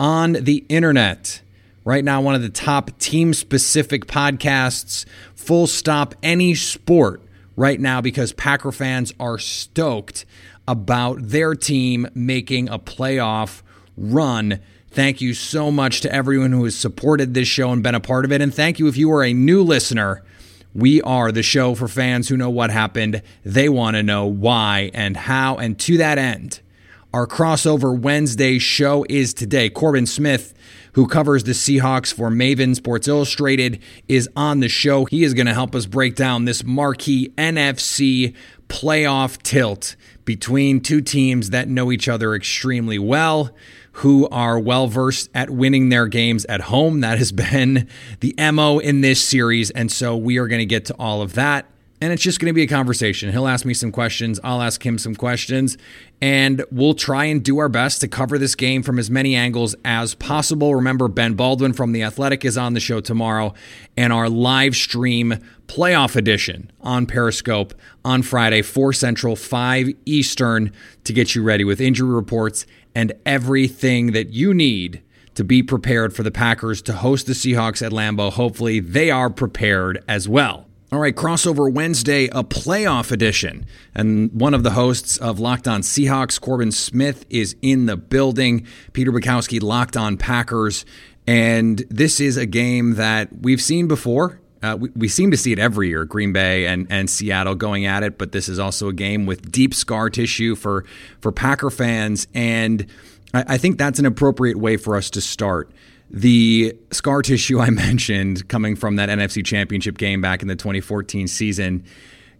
on the internet. Right now, one of the top team specific podcasts, full stop, any sport right now, because Packer fans are stoked about their team making a playoff run. Thank you so much to everyone who has supported this show and been a part of it. And thank you if you are a new listener. We are the show for fans who know what happened. They want to know why and how. And to that end, our crossover Wednesday show is today. Corbin Smith, who covers the Seahawks for Maven Sports Illustrated, is on the show. He is going to help us break down this marquee NFC playoff tilt between two teams that know each other extremely well, who are well versed at winning their games at home. That has been the MO in this series. And so we are going to get to all of that and it's just going to be a conversation. He'll ask me some questions, I'll ask him some questions, and we'll try and do our best to cover this game from as many angles as possible. Remember, Ben Baldwin from The Athletic is on the show tomorrow, and our live stream playoff edition on Periscope on Friday, 4 Central, 5 Eastern, to get you ready with injury reports and everything that you need to be prepared for the Packers to host the Seahawks at Lambeau. Hopefully, they are prepared as well. All right, crossover Wednesday, a playoff edition. And one of the hosts of Locked On Seahawks, Corbin Smith, is in the building. Peter Bukowski, Locked On Packers. And this is a game that we've seen before. Uh, we, we, seem to see it every year, Green Bay and, and Seattle going at it, but this is also a game with deep scar tissue for, for Packer fans. And I, I think that's an appropriate way for us to start the scar tissue I mentioned coming from that NFC Championship game back in the 2014 season.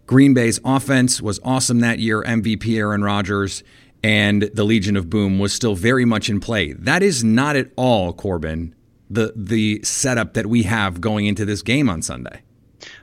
Green Bay's offense was awesome that year, MVP Aaron Rodgers, and the Legion of Boom was still very much in play. That is not at all, Corbin, the the setup that we have going into this game on Sunday.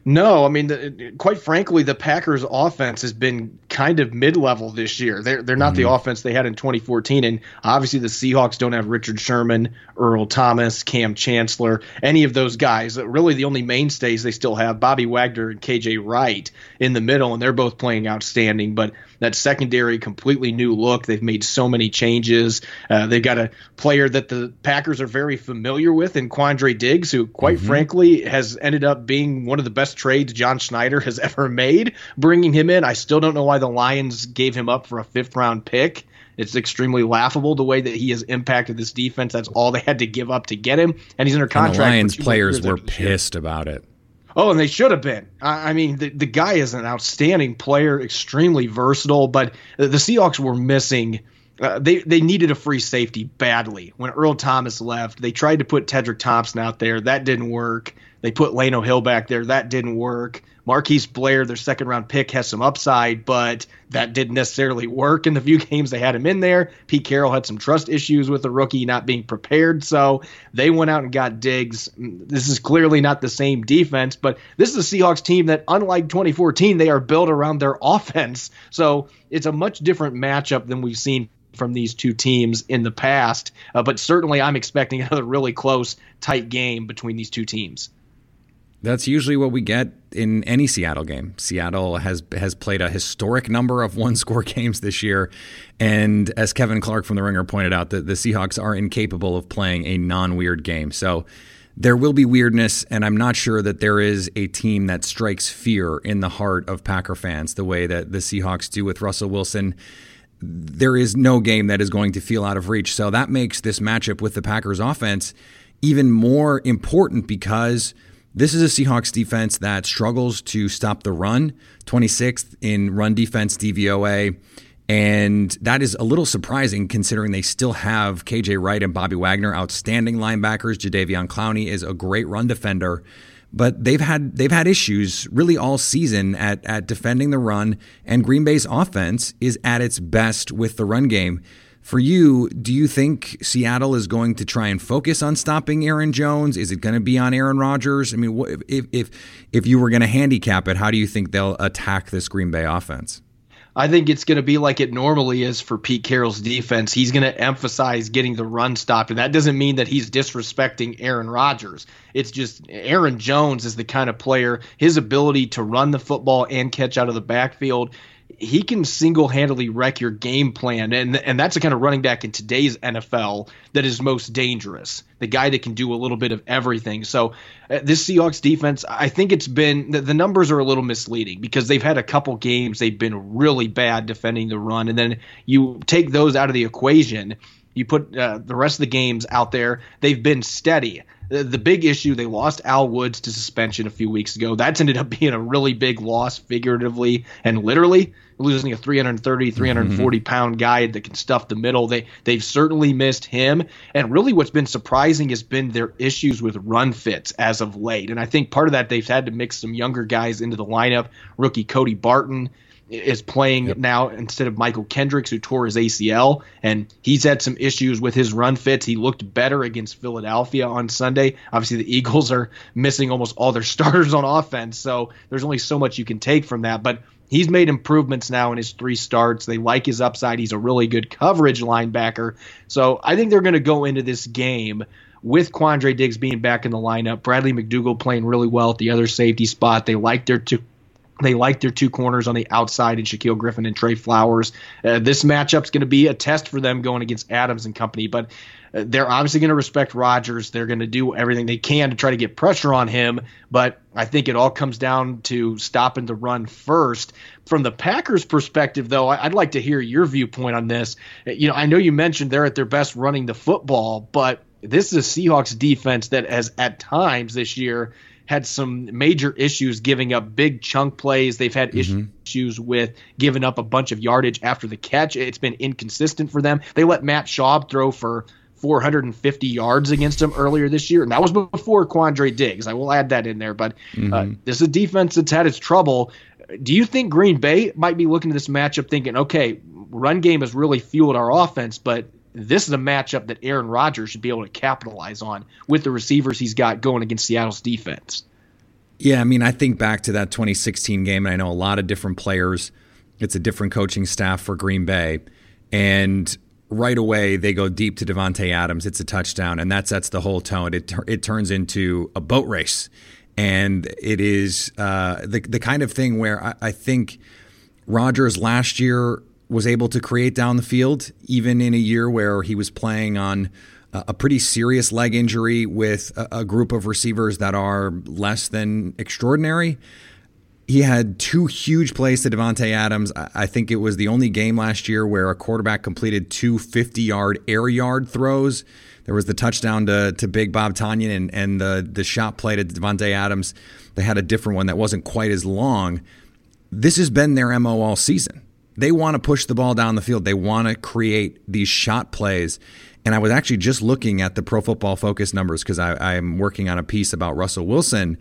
No, I mean, the, quite frankly, the Packers' offense has been kind of mid-level this year. They're they're not mm-hmm. the offense they had in 2014, and obviously the Seahawks don't have Richard Sherman, Earl Thomas, Kam Chancellor, any of those guys. Really, the only mainstays they still have Bobby Wagner and KJ Wright in the middle, and they're both playing outstanding. But that secondary, completely new look. They've made so many changes. Uh, they've got a player that the Packers are very familiar with in Quandre Diggs, who, quite mm-hmm. frankly, has ended up being one of the best trades John Schneider has ever made. Bringing him in, I still don't know why the Lions gave him up for a fifth round pick. It's extremely laughable the way that he has impacted this defense. That's all they had to give up to get him, and he's under contract. And the Lions players were pissed about it. Oh, and they should have been. I, I mean, the, the guy is an outstanding player, extremely versatile, but the Seahawks were missing. Uh, they they needed a free safety badly. When Earl Thomas left, they tried to put Tedric Thompson out there. That didn't work. They put Lano Hill back there. That didn't work. Marquise Blair, their second round pick, has some upside, but that didn't necessarily work in the few games they had him in there. Pete Carroll had some trust issues with the rookie not being prepared, so they went out and got Diggs. This is clearly not the same defense, but this is a Seahawks team that, unlike 2014, they are built around their offense. So it's a much different matchup than we've seen from these two teams in the past. Uh, but certainly, I'm expecting another really close, tight game between these two teams. That's usually what we get in any Seattle game. Seattle has has played a historic number of one score games this year, and as Kevin Clark from the Ringer pointed out, the, the Seahawks are incapable of playing a non weird game. So there will be weirdness, and I'm not sure that there is a team that strikes fear in the heart of Packer fans the way that the Seahawks do with Russell Wilson. There is no game that is going to feel out of reach. So that makes this matchup with the Packers offense even more important because this is a Seahawks defense that struggles to stop the run, 26th in run defense DVOA. And that is a little surprising considering they still have KJ Wright and Bobby Wagner, outstanding linebackers. Jadeveon Clowney is a great run defender. But they've had they've had issues really all season at at defending the run, and Green Bay's offense is at its best with the run game. For you, do you think Seattle is going to try and focus on stopping Aaron Jones? Is it going to be on Aaron Rodgers? I mean, if if if you were going to handicap it, how do you think they'll attack this Green Bay offense? I think it's going to be like it normally is for Pete Carroll's defense. He's going to emphasize getting the run stopped, and that doesn't mean that he's disrespecting Aaron Rodgers. It's just Aaron Jones is the kind of player, his ability to run the football and catch out of the backfield he can single-handedly wreck your game plan and and that's the kind of running back in today's NFL that is most dangerous the guy that can do a little bit of everything. So uh, this Seahawks defense I think it's been the, the, numbers are a little misleading because they've had a couple games they've been really bad defending the run and then you take those out of the equation you put uh, the rest of the games out there they've been steady the, the big issue they lost Al Woods to suspension a few weeks ago. That's ended up being a really big loss, figuratively and literally. Losing a 330, 340 mm-hmm. pound guy that can stuff the middle. They they've certainly missed him. And really, what's been surprising has been their issues with run fits as of late. And I think part of that they've had to mix some younger guys into the lineup. Rookie Cody Barton is playing yep. now instead of Mychal Kendricks, who tore his ACL, and he's had some issues with his run fits. He looked better against Philadelphia on Sunday. Obviously, the Eagles are missing almost all their starters on offense, so there's only so much you can take from that. But he's made improvements now in his three starts. They like his upside. He's a really good coverage linebacker. So I think they're going to go into this game with Quandre Diggs being back in the lineup, Bradley McDougald playing really well at the other safety spot. They like their two they like their two corners on the outside in Shaquill Griffin and Tre Flowers. Uh, this matchup's going to be a test for them going against Adams and company, but uh, they're obviously going to respect Rodgers. They're going to do everything they can to try to get pressure on him, but I think it all comes down to stopping the run first. From the Packers' perspective, though, I'd like to hear your viewpoint on this. Uh, you know, I know you mentioned they're at their best running the football, but this is a Seahawks defense that has at times this year had some major issues giving up big chunk plays. They've had mm-hmm. issues with giving up a bunch of yardage after the catch. It's been inconsistent for them. They let Matt Schaub throw for 450 yards against them earlier this year, and that was before Quandre Diggs. I will add that in there, but uh, mm-hmm. uh, this is a defense that's had its trouble. Do you think Green Bay might be looking at this matchup thinking, okay, run game has really fueled our offense, but this is a matchup that Aaron Rodgers should be able to capitalize on with the receivers he's got going against Seattle's defense. Yeah, I mean, I think back to that 2016 game, and I know a lot of different players. It's a different coaching staff for Green Bay. And right away, they go deep to Davante Adams. It's a touchdown, and that sets the whole tone. It, it turns into a boat race. And it is uh, the, the kind of thing where I, I think Rodgers last year was able to create down the field, even in a year where he was playing on a pretty serious leg injury with a, group of receivers that are less than extraordinary. He had two huge plays to Davante Adams. I think it was the only game last year where a quarterback completed two 50 yard air yard throws. There was the touchdown to, to Big Bob Tonyan and, and the, the shot play to Davante Adams. They had a different one that wasn't quite as long. This has been their MO all season they want to push the ball down the field. They want to create these shot plays. And I was actually just looking at the Pro Football Focus numbers because I'm working on a piece about Russell Wilson.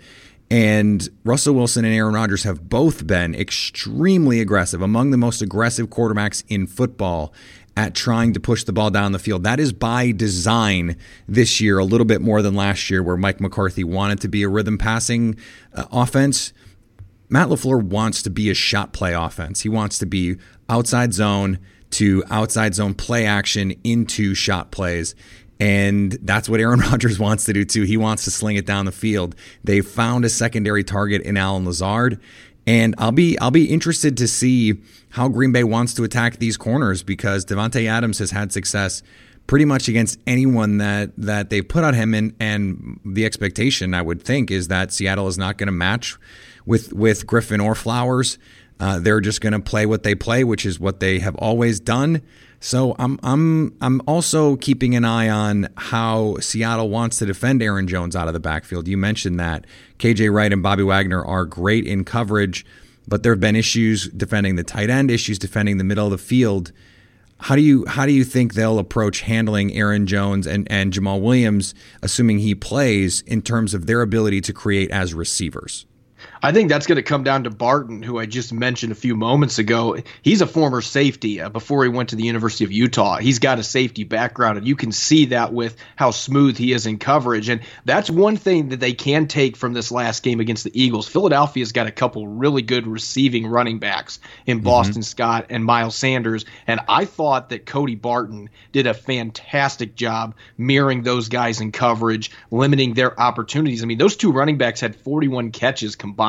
And Russell Wilson and Aaron Rodgers have both been extremely aggressive, among the most aggressive quarterbacks in football at trying to push the ball down the field. That is by design this year, a little bit more than last year, where Mike McCarthy wanted to be a rhythm passing uh, offense. Matt LaFleur wants to be a shot play offense. He wants to be outside zone to outside zone play action into shot plays. And that's what Aaron Rodgers wants to do too. He wants to sling it down the field. They found a secondary target in Allen Lazard. And I'll be I'll be interested to see how Green Bay wants to attack these corners because Davante Adams has had success pretty much against anyone that that they put on him and and the expectation I would think is that Seattle is not going to match with with Griffin or Flowers. Uh, they're just going to play what they play, which is what they have always done. So I'm I'm I'm also keeping an eye on how Seattle wants to defend Aaron Jones out of the backfield. You mentioned that KJ Wright and Bobby Wagner are great in coverage, but there have been issues defending the tight end, issues defending the middle of the field. How do you how do you think they'll approach handling Aaron Jones and, and Jamaal Williams, assuming he plays, in terms of their ability to create as receivers? I think that's going to come down to Barton, who I just mentioned a few moments ago. He's a former safety uh, before he went to the University of Utah. He's got a safety background, and you can see that with how smooth he is in coverage. And that's one thing that they can take from this last game against the Eagles. Philadelphia's got a couple really good receiving running backs in mm-hmm. Boston mm-hmm. Scott and Miles Sanders. And I thought that Cody Barton did a fantastic job mirroring those guys in coverage, limiting their opportunities. I mean, those two running backs had 41 catches combined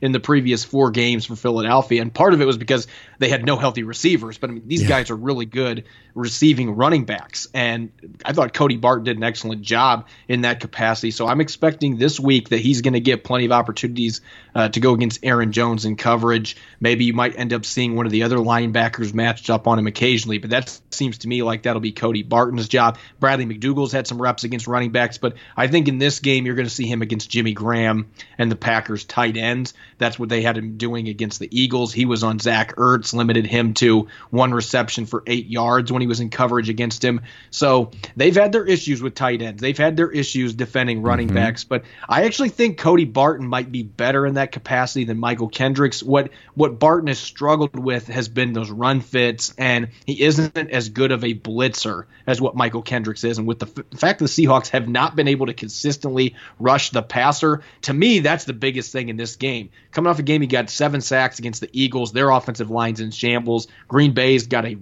in the previous four games for Philadelphia. And part of it was because they had no healthy receivers. But I mean, these yeah. guys are really good receiving running backs. And I thought Cody Barton did an excellent job in that capacity. So I'm expecting this week that he's going to get plenty of opportunities uh, to go against Aaron Jones in coverage. Maybe you might end up seeing one of the other linebackers matched up on him occasionally, but that seems to me like that'll be Cody Barton's job. Bradley McDougald's had some reps against running backs, but I think in this game you're going to see him against Jimmy Graham and the Packers tight ends. That's what they had him doing against the Eagles. He was on Zach Ertz, limited him to one reception for eight yards when he was in coverage against him. So they've had their issues with tight ends. They've had their issues defending running mm-hmm. backs, but I actually think Cody Barton might be better in that capacity than Mychal Kendricks. What what Barton has struggled with has been those run fits, and he isn't as good of a blitzer as what Mychal Kendricks is. And with the, f- the fact that the Seahawks have not been able to consistently rush the passer, to me, that's the biggest thing in this game. Coming off a game, he got seven sacks against the Eagles. Their offensive line's in shambles. Green Bay's got a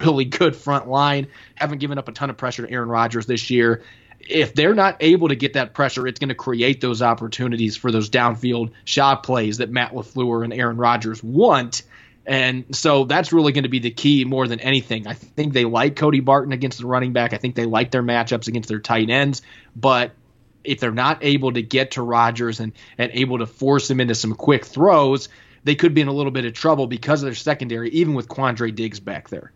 really good front line. Haven't given up a ton of pressure to Aaron Rodgers this year if they're not able to get that pressure, it's going to create those opportunities for those downfield shot plays that Matt LaFleur and Aaron Rodgers want. And so that's really going to be the key more than anything. I think they like Cody Barton against the running back. I think they like their matchups against their tight ends. But if they're not able to get to Rodgers and, and able to force him into some quick throws, they could be in a little bit of trouble because of their secondary, even with Quandre Diggs back there.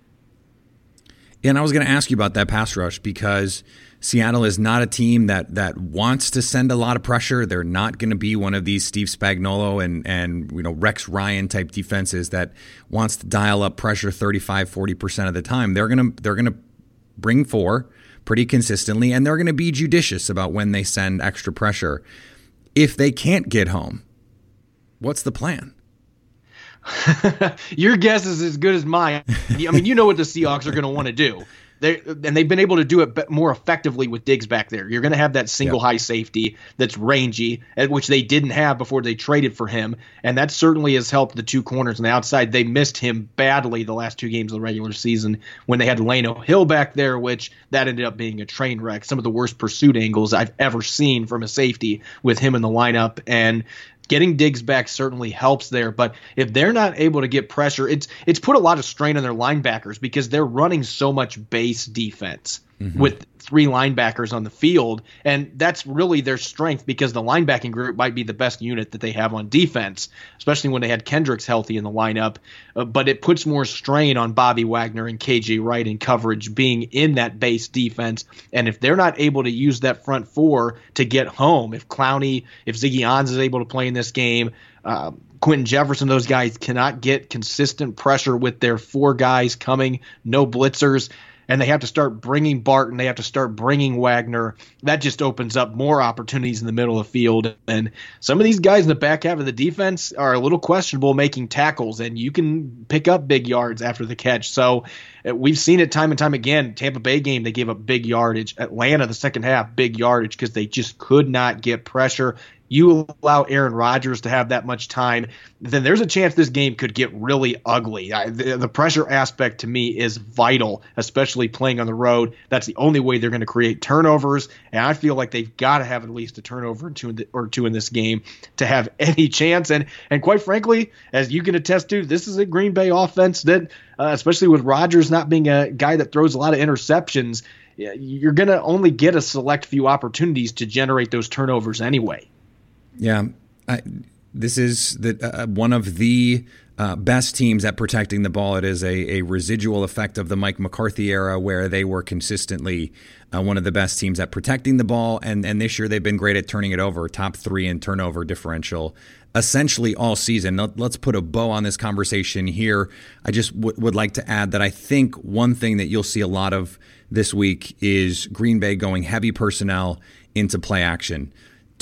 And I was going to ask you about that pass rush because – Seattle is not a team that that wants to send a lot of pressure. They're not going to be one of these Steve Spagnuolo and and you know Rex Ryan type defenses that wants to dial up pressure 35 40% of the time. They're going to they're going to bring four pretty consistently and they're going to be judicious about when they send extra pressure. If they can't get home, what's the plan? Your guess is as good as mine. I mean, you know what the Seahawks are going to want to do they and they've been able to do it more effectively with Diggs back there. You're going to have that single yep. high safety that's rangy, which they didn't have before they traded for him, and that certainly has helped the two corners on the outside. They missed him badly the last two games of the regular season when they had Lano Hill back there, which that ended up being a train wreck. Some of the worst pursuit angles I've ever seen from a safety with him in the lineup, and getting Diggs back certainly helps there. But if they're not able to get pressure, it's it's put a lot of strain on their linebackers because they're running so much base defense mm-hmm. with three linebackers on the field. And that's really their strength because the linebacking group might be the best unit that they have on defense, especially when they had Kendricks healthy in the lineup. Uh, but it puts more strain on Bobby Wagner and KJ Wright in coverage being in that base defense. And if they're not able to use that front four to get home, if Clowney, if Ziggy Ansah is able to play in this game, uh, Quinton Jefferson, those guys cannot get consistent pressure with their four guys coming, no blitzers and they have to start bringing Barton, they have to start bringing Wagner. That just opens up more opportunities in the middle of the field. And some of these guys in the back half of the defense are a little questionable making tackles, and you can pick up big yards after the catch. So we've seen it time and time again. Tampa Bay game, they gave up big yardage. Atlanta, the second half, big yardage because they just could not get pressure you allow Aaron Rodgers to have that much time, then there's a chance this game could get really ugly. I, the, the, pressure aspect to me is vital, especially playing on the road. That's the only way they're going to create turnovers, and I feel like they've got to have at least a turnover or two, the, or two in this game to have any chance. And and quite frankly, as you can attest to, this is a Green Bay offense that, uh, especially with Rodgers not being a guy that throws a lot of interceptions, you're going to only get a select few opportunities to generate those turnovers anyway. Yeah, I, this is the uh, one of the uh, best teams at protecting the ball. It is a, a residual effect of the Mike McCarthy era, where they were consistently uh, one of the best teams at protecting the ball, and and this year they've been great at turning it over, top three in turnover differential. Essentially all season. Let, us put a bow on this conversation here. I just w- would like to add that I think one thing that you'll see a lot of this week is Green Bay going heavy personnel into play action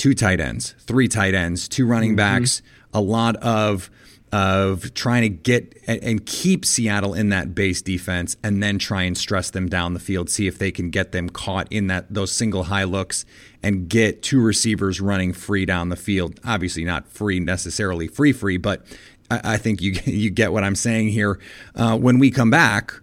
two tight ends, three tight ends, two running mm-hmm. backs, a lot of of trying to get and keep Seattle in that base defense and then try and stress them down the field, see if they can get them caught in that those single high looks and get two receivers running free down the field. Obviously not free necessarily free free, but I, I think you you get what I'm saying here. Uh, when we come back,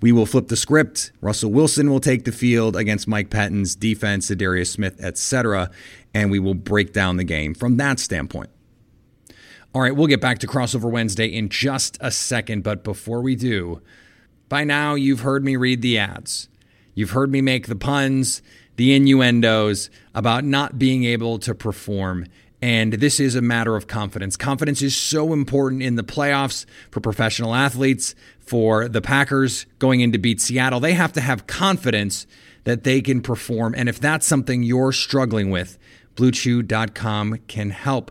we will flip the script. Russell Wilson will take the field against Mike Pettine's defense, Darius Smith, etc., and we will break down the game from that standpoint. All right, we'll get back to crossover Wednesday in just a second, but before we do, by now you've heard me read the ads. You've heard me make the puns, the innuendos about not being able to perform and this is a matter of confidence. Confidence is so important in the playoffs for professional athletes, for the Packers going in to beat Seattle. They have to have confidence that they can perform. And if that's something you're struggling with, BlueChew.com can help.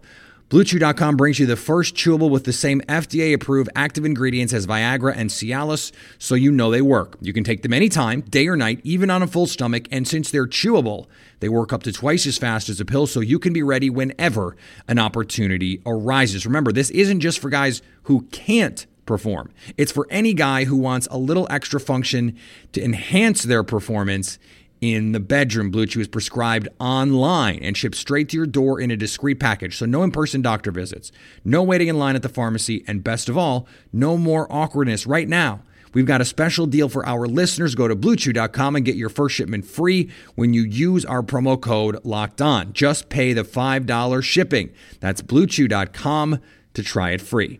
BlueChew.com brings you the first chewable with the same FDA approved active ingredients as Viagra and Cialis, so you know they work. You can take them anytime, day or night, even on a full stomach, and since they're chewable, they work up to twice as fast as a pill, so you can be ready whenever an opportunity arises. Remember, this isn't just for guys who can't perform, it's for any guy who wants a little extra function to enhance their performance in the bedroom. Blue Chew is prescribed online and shipped straight to your door in a discreet package. So no in-person doctor visits, no waiting in line at the pharmacy, and best of all, no more awkwardness right now. We've got a special deal for our listeners. Go to bluechew.com and get your first shipment free when you use our promo code locked on. Just pay the $5 shipping. That's bluechew.com to try it free.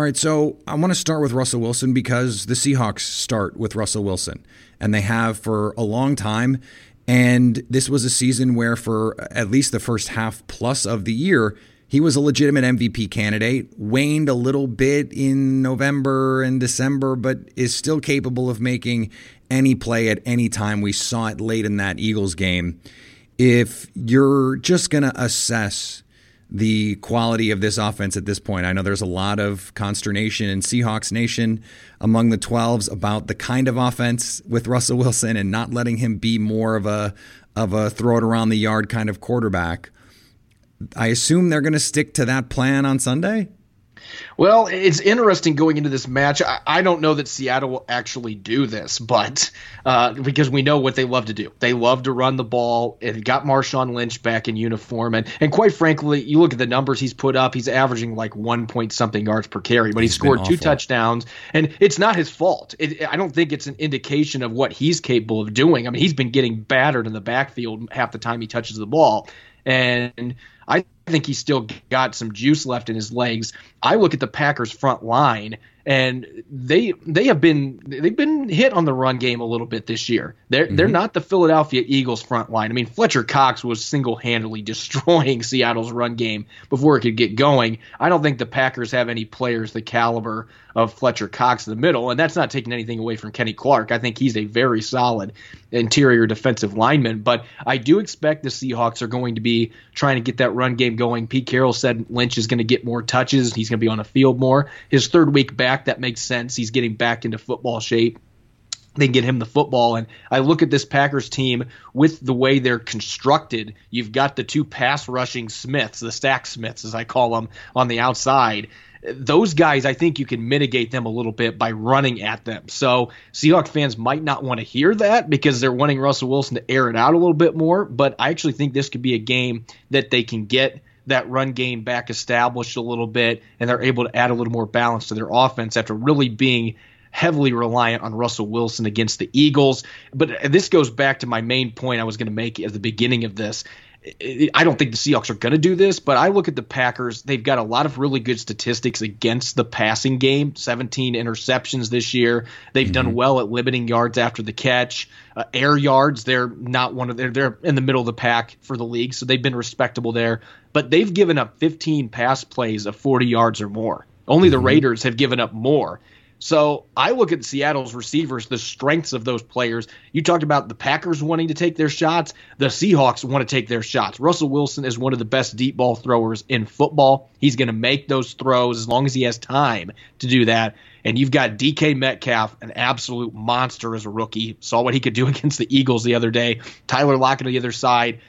All right, so I want to start with Russell Wilson because the Seahawks start with Russell Wilson, and they have for a long time. And this was a season where, for at least the first half plus of the year, he was a legitimate MVP candidate. Waned a little bit in November and December, but is still capable of making any play at any time. We saw it late in that Eagles game. If you're just going to assess the quality of this offense at this point. I know there's a lot of consternation in Seahawks Nation among the 12s about the kind of offense with Russell Wilson and not letting him be more of a of a throw it around the yard kind of quarterback. I assume they're going to stick to that plan on Sunday. Well, it's interesting going into this match. I, I, don't know that Seattle will actually do this, but uh, because we know what they love to do, they love to run the ball. It got Marshawn Lynch back in uniform, and and quite frankly, you look at the numbers he's put up. He's averaging like one point something yards per carry, but he scored two touchdowns, and it's not his fault. It, I don't think it's an indication of what he's capable of doing. I mean, he's been getting battered in the backfield half the time he touches the ball, and think he's still got some juice left in his legs. I look at the Packers front line and they they have been they've been hit on the run game a little bit this year. They're mm-hmm. they're not the Philadelphia Eagles front line. I mean, Fletcher Cox was single handedly destroying Seattle's run game before it could get going. I don't think the Packers have any players the caliber of Fletcher Cox in the middle, and that's not taking anything away from Kenny Clark. I think he's a very solid interior defensive lineman, but I do expect the Seahawks are going to be trying to get that run game going. Pete Carroll said Lynch is going to get more touches. He's going to be on the field more. His third week back, that makes sense. He's getting back into football shape they get him the football. And I look at this Packers team with the way they're constructed. You've got the two pass rushing Smiths, the stack Smiths, as I call them, on the outside those guys, I think you can mitigate them a little bit by running at them. So Seahawks fans might not want to hear that because they're wanting Russell Wilson to air it out a little bit more. But I actually think this could be a game that they can get that run game back established a little bit and they're able to add a little more balance to their offense after really being heavily reliant on Russell Wilson against the Eagles. But this goes back to my main point I was going to make at the beginning of this. I don't think the Seahawks are going to do this, but I look at the Packers. They've got a lot of really good statistics against the passing game 17 interceptions this year. They've mm-hmm. done well at limiting yards after the catch. Uh, air yards, they're not one of they're, they're in the middle of the pack for the league, so they've been respectable there. But they've given up 15 pass plays of 40 yards or more. Only the mm-hmm. Raiders have given up more. So I look at Seattle's receivers, the strengths of those players. You talked about the Packers wanting to take their shots. The Seahawks want to take their shots. Russell Wilson is one of the best deep ball throwers in football. He's going to make those throws as long as he has time to do that. And you've got DK Metcalf, an absolute monster as a rookie. Saw what he could do against the Eagles the other day. Tyler Lockett on the other side.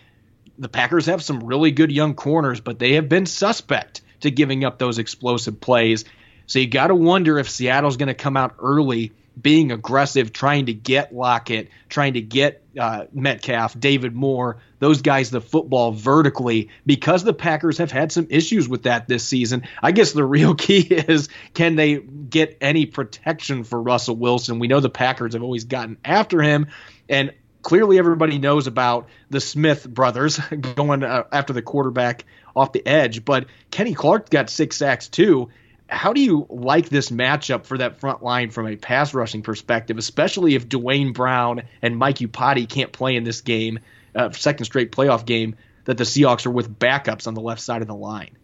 The Packers have some really good young corners, but they have been suspect to giving up those explosive plays. So you got to wonder if Seattle's going to come out early, being aggressive, trying to get Lockett, trying to get uh, Metcalf, David Moore, those guys the football vertically, because the Packers have had some issues with that this season. I guess the real key is can they get any protection for Russell Wilson? We know the Packers have always gotten after him, and clearly everybody knows about the Smith brothers going uh, after the quarterback off the edge, but Kenny Clark got six sacks too how do you like this matchup for that front line from a pass rushing perspective, especially if Duane Brown and Mike Iupati can't play in this game, uh, second straight playoff game, that the Seahawks are with backups on the left side of the line?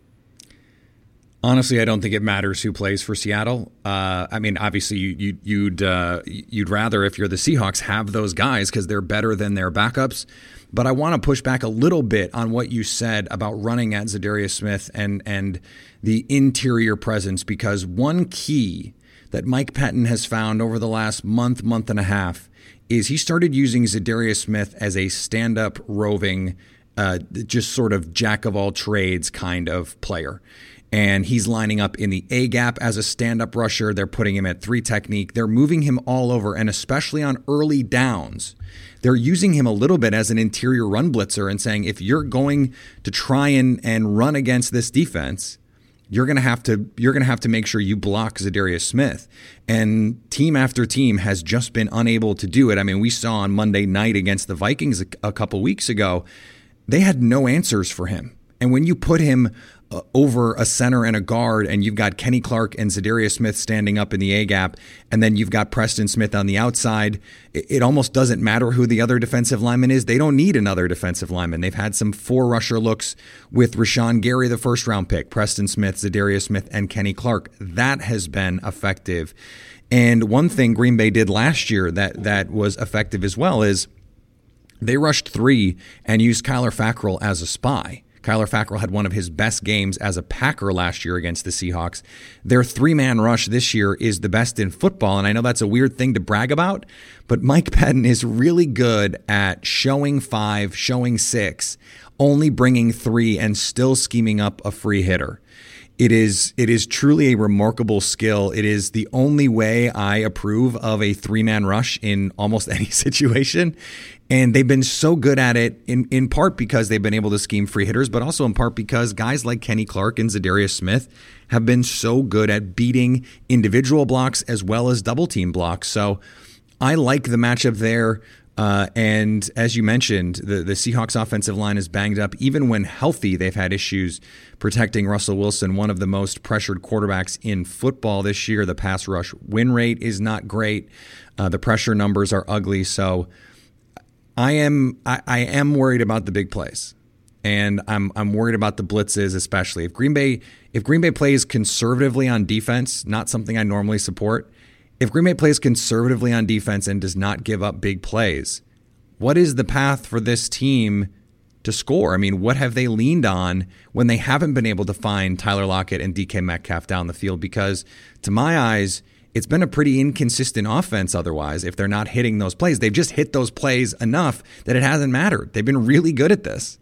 Honestly, I don't think it matters who plays for Seattle. Uh, I mean, obviously, you, you, you'd uh, you'd rather if you're the Seahawks have those guys because they're better than their backups. But I want to push back a little bit on what you said about running at Za'Darius Smith and and the interior presence because one key that Mike Pettine has found over the last month, month and a half is he started using Za'Darius Smith as a stand-up roving, uh, just sort of jack of all trades kind of player and he's lining up in the A gap as a stand up rusher. They're putting him at three technique. They're moving him all over, and especially on early downs, they're using him a little bit as an interior run blitzer and saying, if you're going to try and, and run against this defense, you're gonna have to you're gonna have to make sure you block Za'Darius Smith. And team after team has just been unable to do it. I mean, we saw on Monday night against the Vikings a, a couple weeks ago, they had no answers for him. And when you put him uh, over a center and a guard, and you've got Kenny Clark and Za'Darius Smith standing up in the A gap, and then you've got Preston Smith on the outside. It, it, almost doesn't matter who the other defensive lineman is. They don't need another defensive lineman. They've had some four rusher looks with Rashan Gary, the first round pick, Preston Smith, Za'Darius Smith, and Kenny Clark. That has been effective. And one thing Green Bay did last year that that was effective as well is they rushed three and used Kyler Fackrell as a spy. Kyler Fackrell had one of his best games as a Packer last year against the Seahawks. Their three man rush this year is the best in football. And I know that's a weird thing to brag about, but Mike Pettine is really good at showing five, showing six, only bringing three, and still scheming up a free hitter. It is it is truly a remarkable skill. It is the only way I approve of a three man rush in almost any situation. And they've been so good at it in, in part because they've been able to scheme free hitters, but also in part because guys like Kenny Clark and Za'Darius Smith have been so good at beating individual blocks as well as double team blocks. So I like the matchup there. Uh, and as you mentioned, the, the Seahawks offensive line is banged up. Even when healthy, they've had issues protecting Russell Wilson, one of the most pressured quarterbacks in football this year. The pass rush win rate is not great. Uh, the pressure numbers are ugly. So I am I, I am worried about the big plays. And I'm I'm worried about the blitzes, especially if Green Bay if Green Bay plays conservatively on defense, not something I normally support if Green Bay plays conservatively on defense and does not give up big plays, what is the path for this team to score? I mean, what have they leaned on when they haven't been able to find Tyler Lockett and DK Metcalf down the field? Because to my eyes, it's been a pretty inconsistent offense otherwise if they're not hitting those plays. They've just hit those plays enough that it hasn't mattered. They've been really good at this.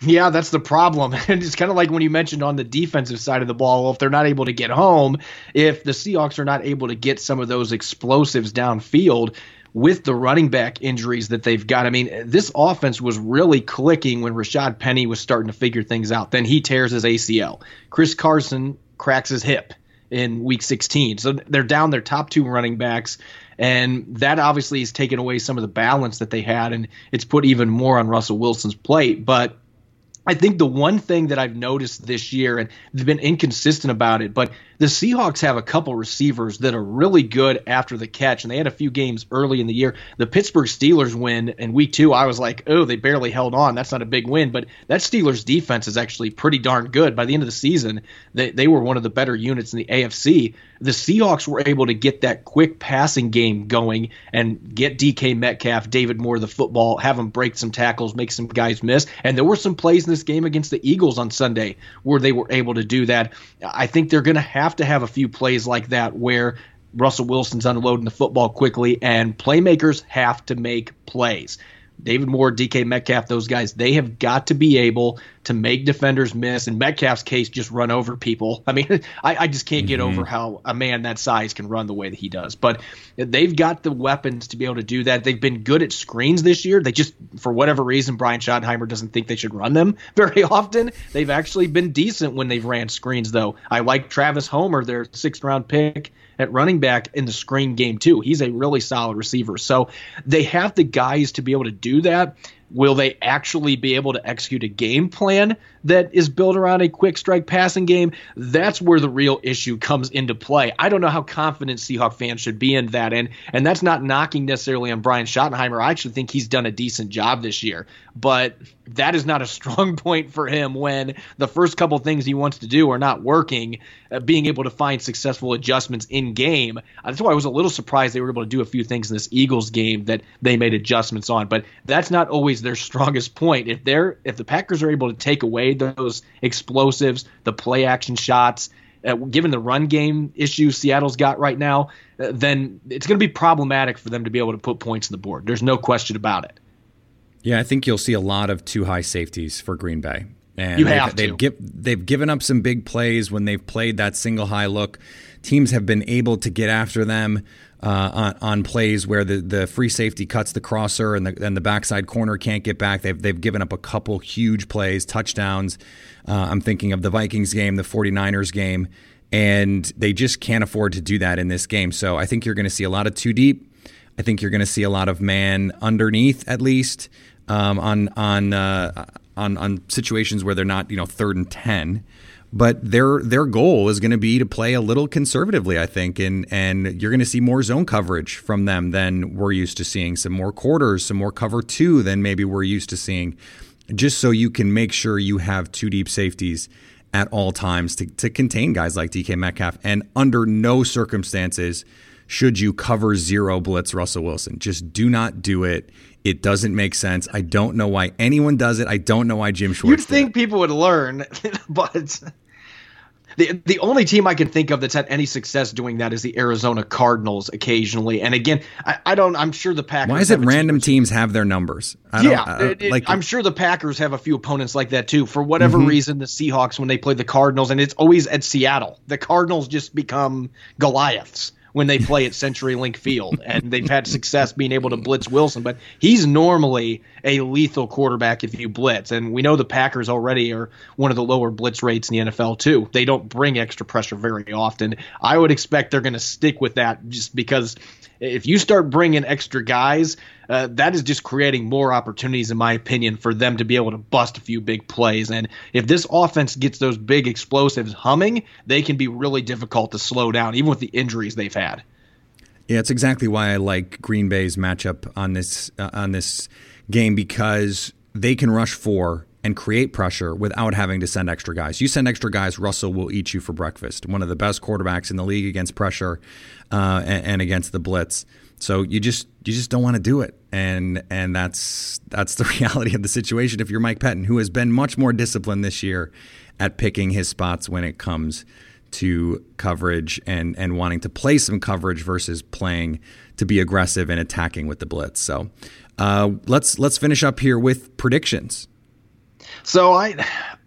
Yeah, that's the problem. And it's kind of like when you mentioned on the defensive side of the ball, if they're not able to get home, if the Seahawks are not able to get some of those explosives downfield, with the running back injuries that they've got. I mean, this offense was really clicking when Rashad Penny was starting to figure things out. Then he tears his ACL. Chris Carson cracks his hip in week 16. So they're down their top two running backs. And that obviously has taken away some of the balance that they had, and it's put even more on Russell Wilson's plate. But I think the one thing that I've noticed this year, and they've been inconsistent about it, but the Seahawks have a couple receivers that are really good after the catch, and they had a few games early in the year. The Pittsburgh Steelers win in week two, I was like, oh, they barely held on. That's not a big win, but that Steelers defense is actually pretty darn good. By the end of the season, they, they were one of the better units in the AFC. The Seahawks were able to get that quick passing game going and get DK Metcalf, David Moore, the football, have them break some tackles, make some guys miss. And there were some plays in this game against the Eagles on Sunday where they were able to do that. I think they're going to have to have a few plays like that where Russell Wilson's unloading the football quickly and playmakers have to make plays. David Moore, DK Metcalf, those guys, they have got to be able to make defenders miss. In Metcalf's case, just run over people. I mean, I, I just can't mm-hmm. get over how a man that size can run the way that he does. But they've got the weapons to be able to do that. They've been good at screens this year. They just, for whatever reason, Brian Schottenheimer doesn't think they should run them very often. They've actually been decent when they've ran screens, though. I like Travis Homer, their sixth round pick at running back in the screen game too. He's a really solid receiver. So they have the guys to be able to do that. Will they actually be able to execute a game plan that is built around a quick strike passing game? That's where the real issue comes into play. I don't know how confident Seahawk fans should be in that, and and that's not knocking necessarily on Brian Schottenheimer. I actually think he's done a decent job this year, but that is not a strong point for him when the first couple things he wants to do are not working. Uh, being able to find successful adjustments in game. That's why I was a little surprised they were able to do a few things in this Eagles game that they made adjustments on. But that's not always their strongest point. If they're if the Packers are able to take away those explosives, the play action shots, uh, given the run game issue Seattle's got right now, uh, then it's going to be problematic for them to be able to put points on the board. There's no question about it. Yeah, I think you'll see a lot of two high safeties for Green Bay. And you have they've, to. They've, give, they've given up some big plays when they've played that single high look. Teams have been able to get after them uh, on, on, plays where the, the free safety cuts the crosser and the and the backside corner can't get back. They've they've given up a couple huge plays, touchdowns. Uh, I'm thinking of the Vikings game, the 49ers game, and they just can't afford to do that in this game. So I think you're going to see a lot of two deep. I think you're going to see a lot of man underneath at least um, on on uh, on on situations where they're not you know third and ten. But their their goal is going to be to play a little conservatively, I think, and and you're going to see more zone coverage from them than we're used to seeing. Some more quarters, some more cover two than maybe we're used to seeing, just so you can make sure you have two deep safeties at all times to, to contain guys like DK Metcalf. And under no circumstances should you cover zero blitz Russell Wilson. Just do not do it. It doesn't make sense. I don't know why anyone does it. I don't know why Jim Schwartz. You'd think people would learn, but the the only team I can think of that's had any success doing that is the Arizona Cardinals occasionally. And again, I, I don't. I'm sure the Packers. Why is it random teams have their numbers? yeah, uh, it, it, like I'm sure the Packers have a few opponents like that too. For whatever mm-hmm. reason, the Seahawks when they play the Cardinals, and it's always at Seattle. The Cardinals just become Goliaths when they play at CenturyLink Field, and they've had success being able to blitz Wilson. But he's normally a lethal quarterback if you blitz, and we know the Packers already are one of the lower blitz rates in the NFL too. They don't bring extra pressure very often. I would expect they're going to stick with that just because if you start bringing extra guys, uh, that is just creating more opportunities, in my opinion, for them to be able to bust a few big plays. And if this offense gets those big explosives humming, they can be really difficult to slow down, even with the injuries they've had. Yeah, it's exactly why I like Green Bay's matchup on this uh, on this game because they can rush four and create pressure without having to send extra guys. You send extra guys, Russell will eat you for breakfast. One of the best quarterbacks in the league against pressure uh, and, and, against the blitz. So you just you just don't want to do it, and and that's that's the reality of the situation. If you're Mike Pettine, who has been much more disciplined this year at picking his spots when it comes to coverage and and wanting to play some coverage versus playing to be aggressive and attacking with the blitz. So uh, let's let's finish up here with predictions. So I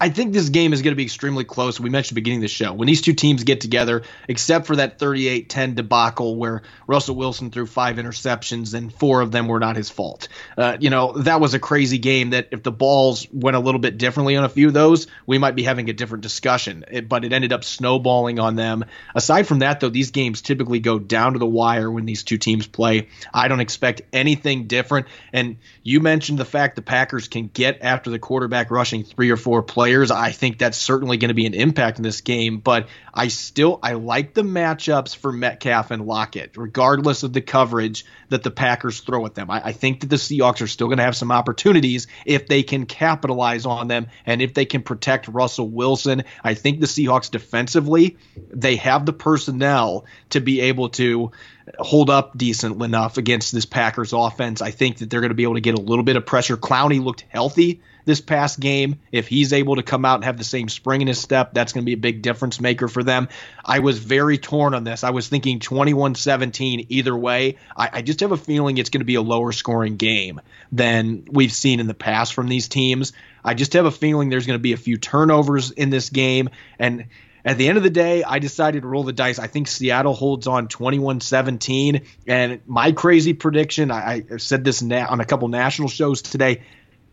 I think this game is going to be extremely close. We mentioned beginning of the show. When these two teams get together, except for that 38-10 debacle where Russell Wilson threw five interceptions and four of them were not his fault. Uh, you know, that was a crazy game that if the balls went a little bit differently on a few of those, we might be having a different discussion. It, but it ended up snowballing on them. Aside from that, though, these games typically go down to the wire when these two teams play. I don't expect anything different. And you mentioned the fact the Packers can get after the quarterback rushing three or four plays players. I think that's certainly going to be an impact in this game, but I still I like the matchups for Metcalf and Lockett, regardless of the coverage that the Packers throw at them. I, I think that the Seahawks are still going to have some opportunities if they can capitalize on them and if they can protect Russell Wilson. I think the Seahawks defensively, they have the personnel to be able to hold up decent enough against this Packers offense. I think that they're going to be able to get a little bit of pressure. Clowney looked healthy this past game. If he's able to come out and have the same spring in his step, that's going to be a big difference maker for them. I was very torn on this. I was thinking 21 17 either way. I, I just have a feeling it's going to be a lower scoring game than we've seen in the past from these teams. I just have a feeling there's going to be a few turnovers in this game. And at the end of the day, I decided to roll the dice. I think Seattle holds on 21 17. And my crazy prediction, I, I said this na- on a couple national shows today.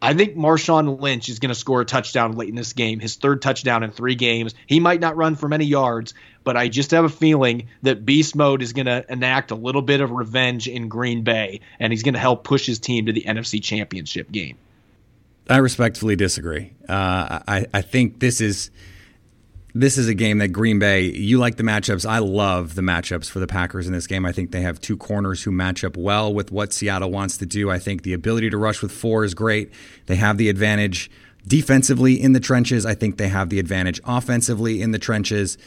I think Marshawn Lynch is going to score a touchdown late in this game, his third touchdown in three games. He might not run for many yards, but I just have a feeling that Beast Mode is going to enact a little bit of revenge in Green Bay, and he's going to help push his team to the NFC Championship game. I respectfully disagree. Uh, I, I think this is this is a game that Green Bay, you like the matchups. I love the matchups for the Packers in this game. I think they have two corners who match up well with what Seattle wants to do. I think the ability to rush with four is great. They have the advantage defensively in the trenches. I think they have the advantage offensively in the trenches.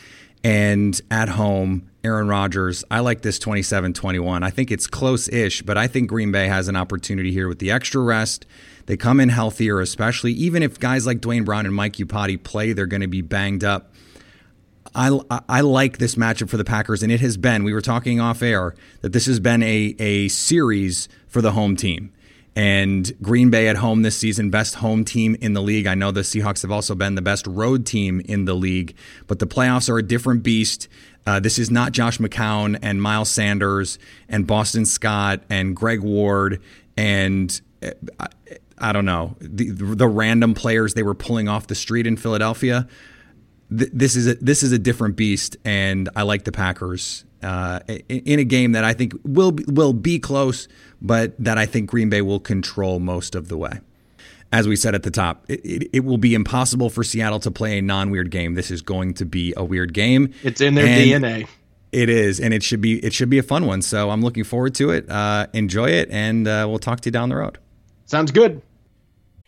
And at home, Aaron Rodgers, I like this 27 21. I think it's close ish, but I think Green Bay has an opportunity here with the extra rest. They come in healthier, especially even if guys like Duane Brown and Mike Iupati play, they're going to be banged up. I, I like this matchup for the Packers, and it has been, we were talking off air, that this has been a, a series for the home team. And Green Bay at home this season, best home team in the league. I know the Seahawks have also been the best road team in the league, but the playoffs are a different beast. Uh, this is not Josh McCown and Miles Sanders and Boston Scott and Greg Ward and uh, I, I don't know the, the random players they were pulling off the street in Philadelphia this is a, this is a different beast, and I like the Packers uh, in, in, a game that I think will be, will be close, but that I think Green Bay will control most of the way. As we said at the top, it, it, it will be impossible for Seattle to play a non-weird game. This is going to be a weird game. It's in their DNA. It is, and it should be it should be a fun one. So I'm looking forward to it. Uh, enjoy it, and uh, we'll talk to you down the road. Sounds good.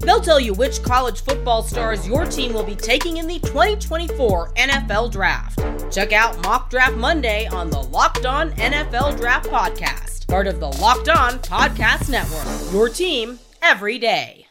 They'll tell you which college football stars your team will be taking in the 2024 NFL Draft. Check out Mock Draft Monday on the Locked On NFL Draft Podcast, part of the Locked On Podcast Network. Your team every day.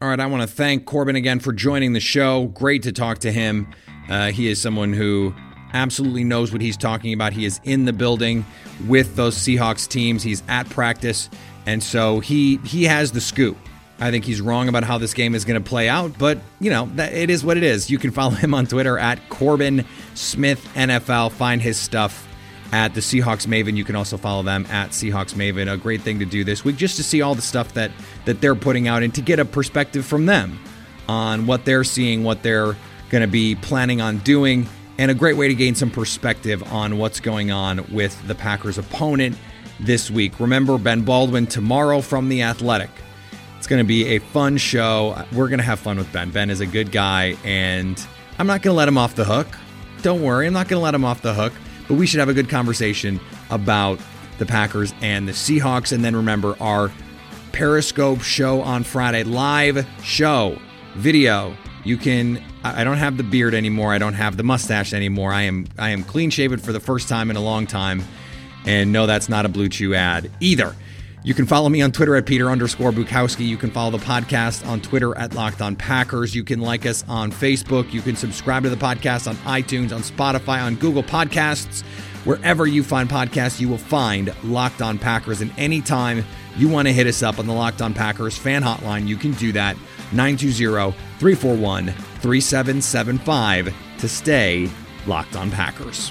All right, I want to thank Corbin again for joining the show. Great to talk to him. Uh, he is someone who absolutely knows what he's talking about. He is in the building with those Seahawks teams. He's at practice, and so he he has the scoop. I think he's wrong about how this game is going to play out, but you know that it is what it is. You can follow him on Twitter at Corbin Smith NFL. Find his stuff at the Seahawks Maven. You can also follow them at Seahawks Maven. A great thing to do this week just to see all the stuff that that they're putting out and to get a perspective from them on what they're seeing, what they're going to be planning on doing, and a great way to gain some perspective on what's going on with the Packers' opponent this week. Remember Ben Baldwin tomorrow from the Athletic. Going to be a fun show. We're going to have fun with Ben. Ben is a good guy, and I'm not going to let him off the hook. Don't worry, I'm not going to let him off the hook, but we should have a good conversation about the Packers and the Seahawks. And then remember our Periscope show on Friday, live show, video. You can I don't have the beard anymore. I don't have the mustache anymore. I am I am clean shaven for the first time in a long time. And no, that's not a Blue Chew ad either. You can follow me on Twitter at Peter underscore Bukowski. You can follow the podcast on Twitter at Locked On Packers. You can like us on Facebook. You can subscribe to the podcast on iTunes, on Spotify, on Google Podcasts. Wherever you find podcasts, you will find Locked On Packers. And anytime you want to hit us up on the Locked On Packers fan hotline, you can do that 920 341 3775 to stay locked on Packers.